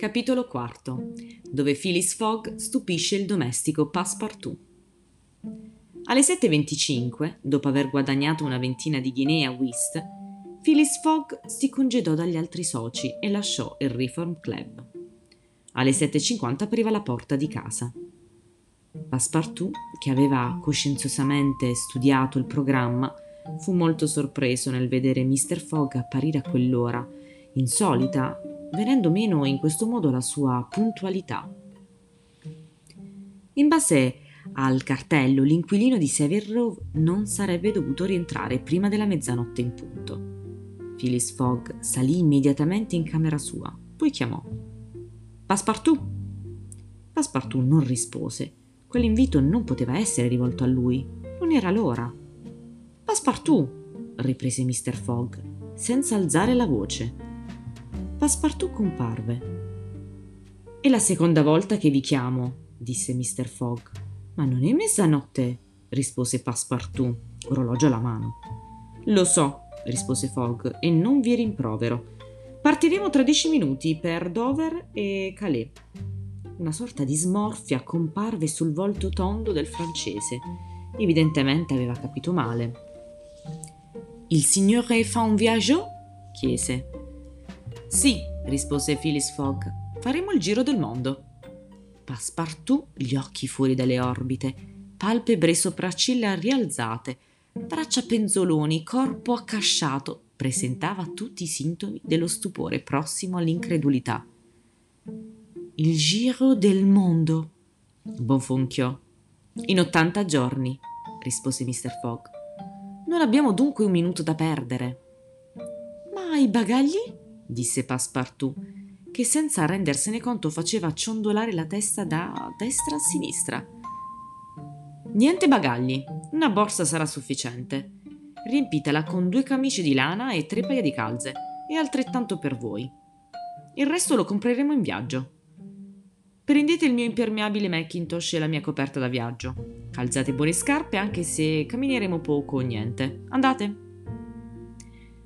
Capitolo IV, dove Phyllis Fogg stupisce il domestico Passepartout. Alle 7.25, dopo aver guadagnato una ventina di guinee a whist, Phyllis Fogg si congedò dagli altri soci e lasciò il Reform Club. Alle 7.50 apriva la porta di casa. Passepartout, che aveva coscienziosamente studiato il programma, fu molto sorpreso nel vedere Mr. Fogg apparire a quell'ora, insolita, venendo meno in questo modo la sua puntualità. In base al cartello, l'inquilino di Savile Row non sarebbe dovuto rientrare prima della mezzanotte in punto. Phyllis Fogg salì immediatamente in camera sua, poi chiamò. Passepartout! Passepartout non rispose. Quell'invito non poteva essere rivolto a lui. Non era l'ora. Passepartout! riprese Mr. Fogg, senza alzare la voce. Passepartout comparve. È la seconda volta che vi chiamo, disse Mr. Fogg. Ma non è mezzanotte, rispose Passepartout, orologio alla mano. Lo so, rispose Fogg, e non vi rimprovero. Partiremo tra dieci minuti per Dover e Calais. Una sorta di smorfia comparve sul volto tondo del francese. Evidentemente aveva capito male. Il signore fa un viaggio? chiese. Sì, rispose Phyllis Fogg. Faremo il giro del mondo. Passepartout, gli occhi fuori dalle orbite, palpebre sopracciglia rialzate, braccia penzoloni, corpo accasciato, presentava tutti i sintomi dello stupore prossimo all'incredulità. Il giro del mondo, bonfonchiò. In ottanta giorni, rispose Mr. Fogg. Non abbiamo dunque un minuto da perdere. Ma i bagagli? Disse Passepartout, che senza rendersene conto faceva ciondolare la testa da destra a sinistra. Niente bagagli, una borsa sarà sufficiente. Riempitela con due camicie di lana e tre paia di calze, e altrettanto per voi. Il resto lo compreremo in viaggio. Prendete il mio impermeabile Macintosh e la mia coperta da viaggio. Calzate buone scarpe anche se cammineremo poco o niente. Andate.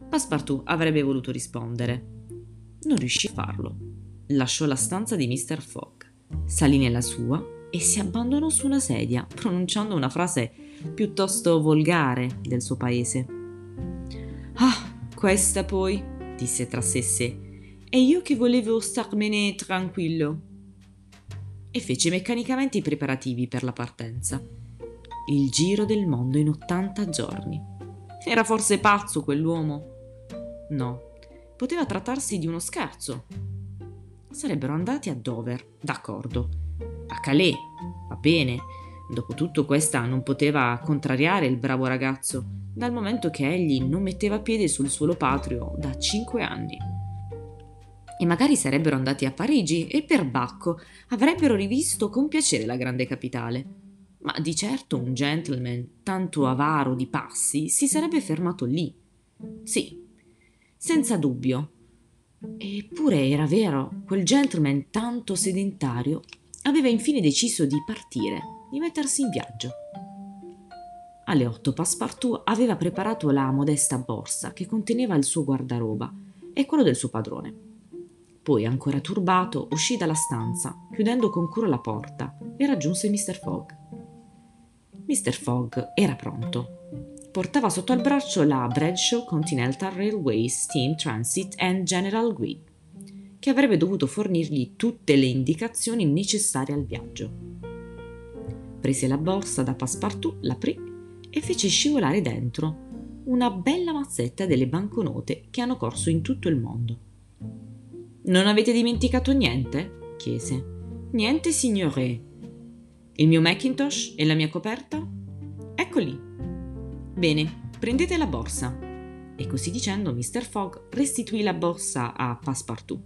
Passepartout avrebbe voluto rispondere. Non riuscì a farlo. Lasciò la stanza di Mr. Fogg, salì nella sua e si abbandonò su una sedia, pronunciando una frase piuttosto volgare del suo paese. Ah, questa poi, disse tra sé sé, e io che volevo starmene tranquillo. E fece meccanicamente i preparativi per la partenza. Il giro del mondo in 80 giorni. Era forse pazzo quell'uomo? No, poteva trattarsi di uno scherzo. Sarebbero andati a Dover, d'accordo a Calais. Va bene. Dopotutto questa non poteva contrariare il bravo ragazzo, dal momento che egli non metteva piede sul suolo patrio da cinque anni. E magari sarebbero andati a Parigi e per Bacco avrebbero rivisto con piacere la grande capitale. Ma di certo un gentleman tanto avaro di passi si sarebbe fermato lì. Sì, senza dubbio. Eppure era vero, quel gentleman tanto sedentario aveva infine deciso di partire, di mettersi in viaggio. Alle otto Passepartout aveva preparato la modesta borsa che conteneva il suo guardaroba e quello del suo padrone. Poi, ancora turbato, uscì dalla stanza, chiudendo con cura la porta, e raggiunse Mr. Fogg. Mr. Fogg era pronto. Portava sotto al braccio la Bradshaw Continental Railway Steam Transit and General Guide che avrebbe dovuto fornirgli tutte le indicazioni necessarie al viaggio. Prese la borsa da Passepartout, l'aprì e fece scivolare dentro una bella mazzetta delle banconote che hanno corso in tutto il mondo. Non avete dimenticato niente? chiese. Niente, signore. Il mio Macintosh e la mia coperta? Eccoli. Bene, prendete la borsa. E così dicendo, Mr. Fogg restituì la borsa a Passepartout.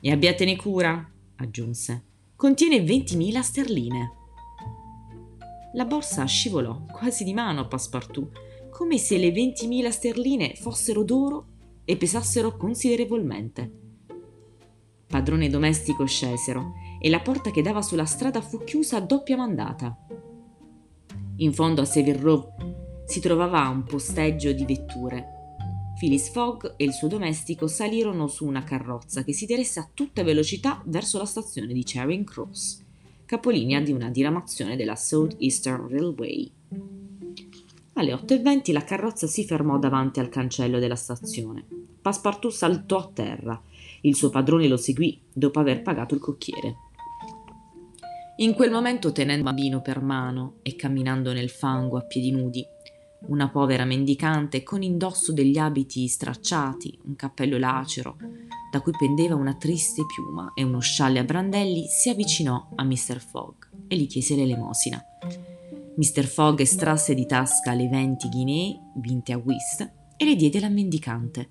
E abbiatene cura, aggiunse. Contiene 20.000 sterline. La borsa scivolò quasi di mano a Passepartout, come se le 20.000 sterline fossero d'oro e pesassero considerevolmente. Padrone e domestico scesero e la porta che dava sulla strada fu chiusa a doppia mandata. In fondo a Savile Row si trovava un posteggio di vetture Phyllis Fogg e il suo domestico salirono su una carrozza che si diresse a tutta velocità verso la stazione di Charing Cross, capolinea di una diramazione della South Eastern Railway. Alle 8.20 la carrozza si fermò davanti al cancello della stazione. Passepartout saltò a terra. Il suo padrone lo seguì dopo aver pagato il cocchiere. In quel momento, tenendo un bambino per mano e camminando nel fango a piedi nudi, una povera mendicante con indosso degli abiti stracciati, un cappello lacero, da cui pendeva una triste piuma e uno scialle a brandelli, si avvicinò a Mr. Fogg e gli chiese l'elemosina. Mr. Fogg estrasse di tasca le venti ghinee vinte a whist e le diede alla mendicante.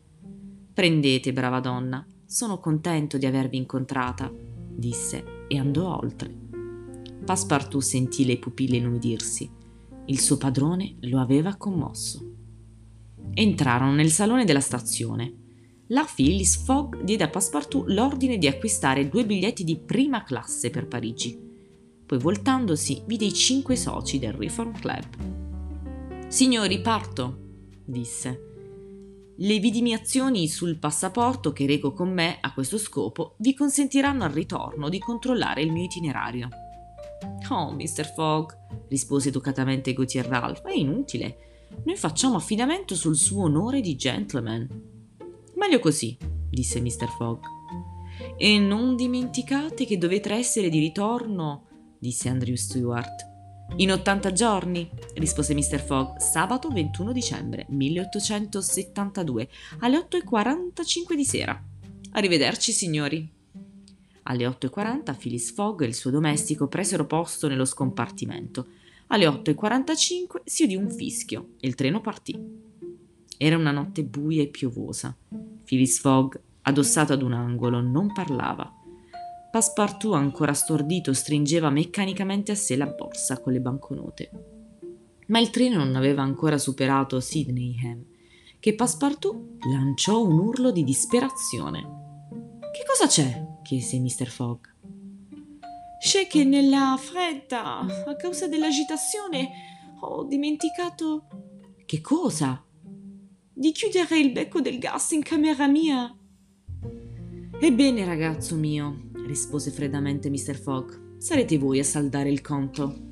Prendete, brava donna, sono contento di avervi incontrata, disse e andò oltre. Passepartout sentì le pupille inumidirsi. Il suo padrone lo aveva commosso. Entrarono nel salone della stazione. La Phyllis Fogg diede a Passepartout l'ordine di acquistare due biglietti di prima classe per Parigi. Poi voltandosi vide i cinque soci del Reform Club. Signori, parto, disse. Le vidimiazioni sul passaporto che rego con me a questo scopo vi consentiranno al ritorno di controllare il mio itinerario. Oh, Mr. Fogg, rispose educatamente Gautier Ralph, è inutile. Noi facciamo affidamento sul suo onore di gentleman. Meglio così, disse Mr. Fogg. E non dimenticate che dovete essere di ritorno, disse Andrew Stewart. In 80 giorni, rispose Mr. Fogg, sabato 21 dicembre 1872, alle 8.45 di sera. Arrivederci, signori. Alle 8.40 Phyllis Fogg e il suo domestico presero posto nello scompartimento. Alle 8.45 si udì un fischio e il treno partì. Era una notte buia e piovosa. Phyllis Fogg, addossato ad un angolo, non parlava. Passepartout, ancora stordito, stringeva meccanicamente a sé la borsa con le banconote. Ma il treno non aveva ancora superato Sydneyham, che Passepartout lanciò un urlo di disperazione. Cosa c'è? chiese Mr. Fogg. C'è che nella fretta, a causa dell'agitazione, ho dimenticato. Che cosa? Di chiudere il becco del gas in camera mia. Ebbene, ragazzo mio, rispose freddamente Mr. Fogg, sarete voi a saldare il conto.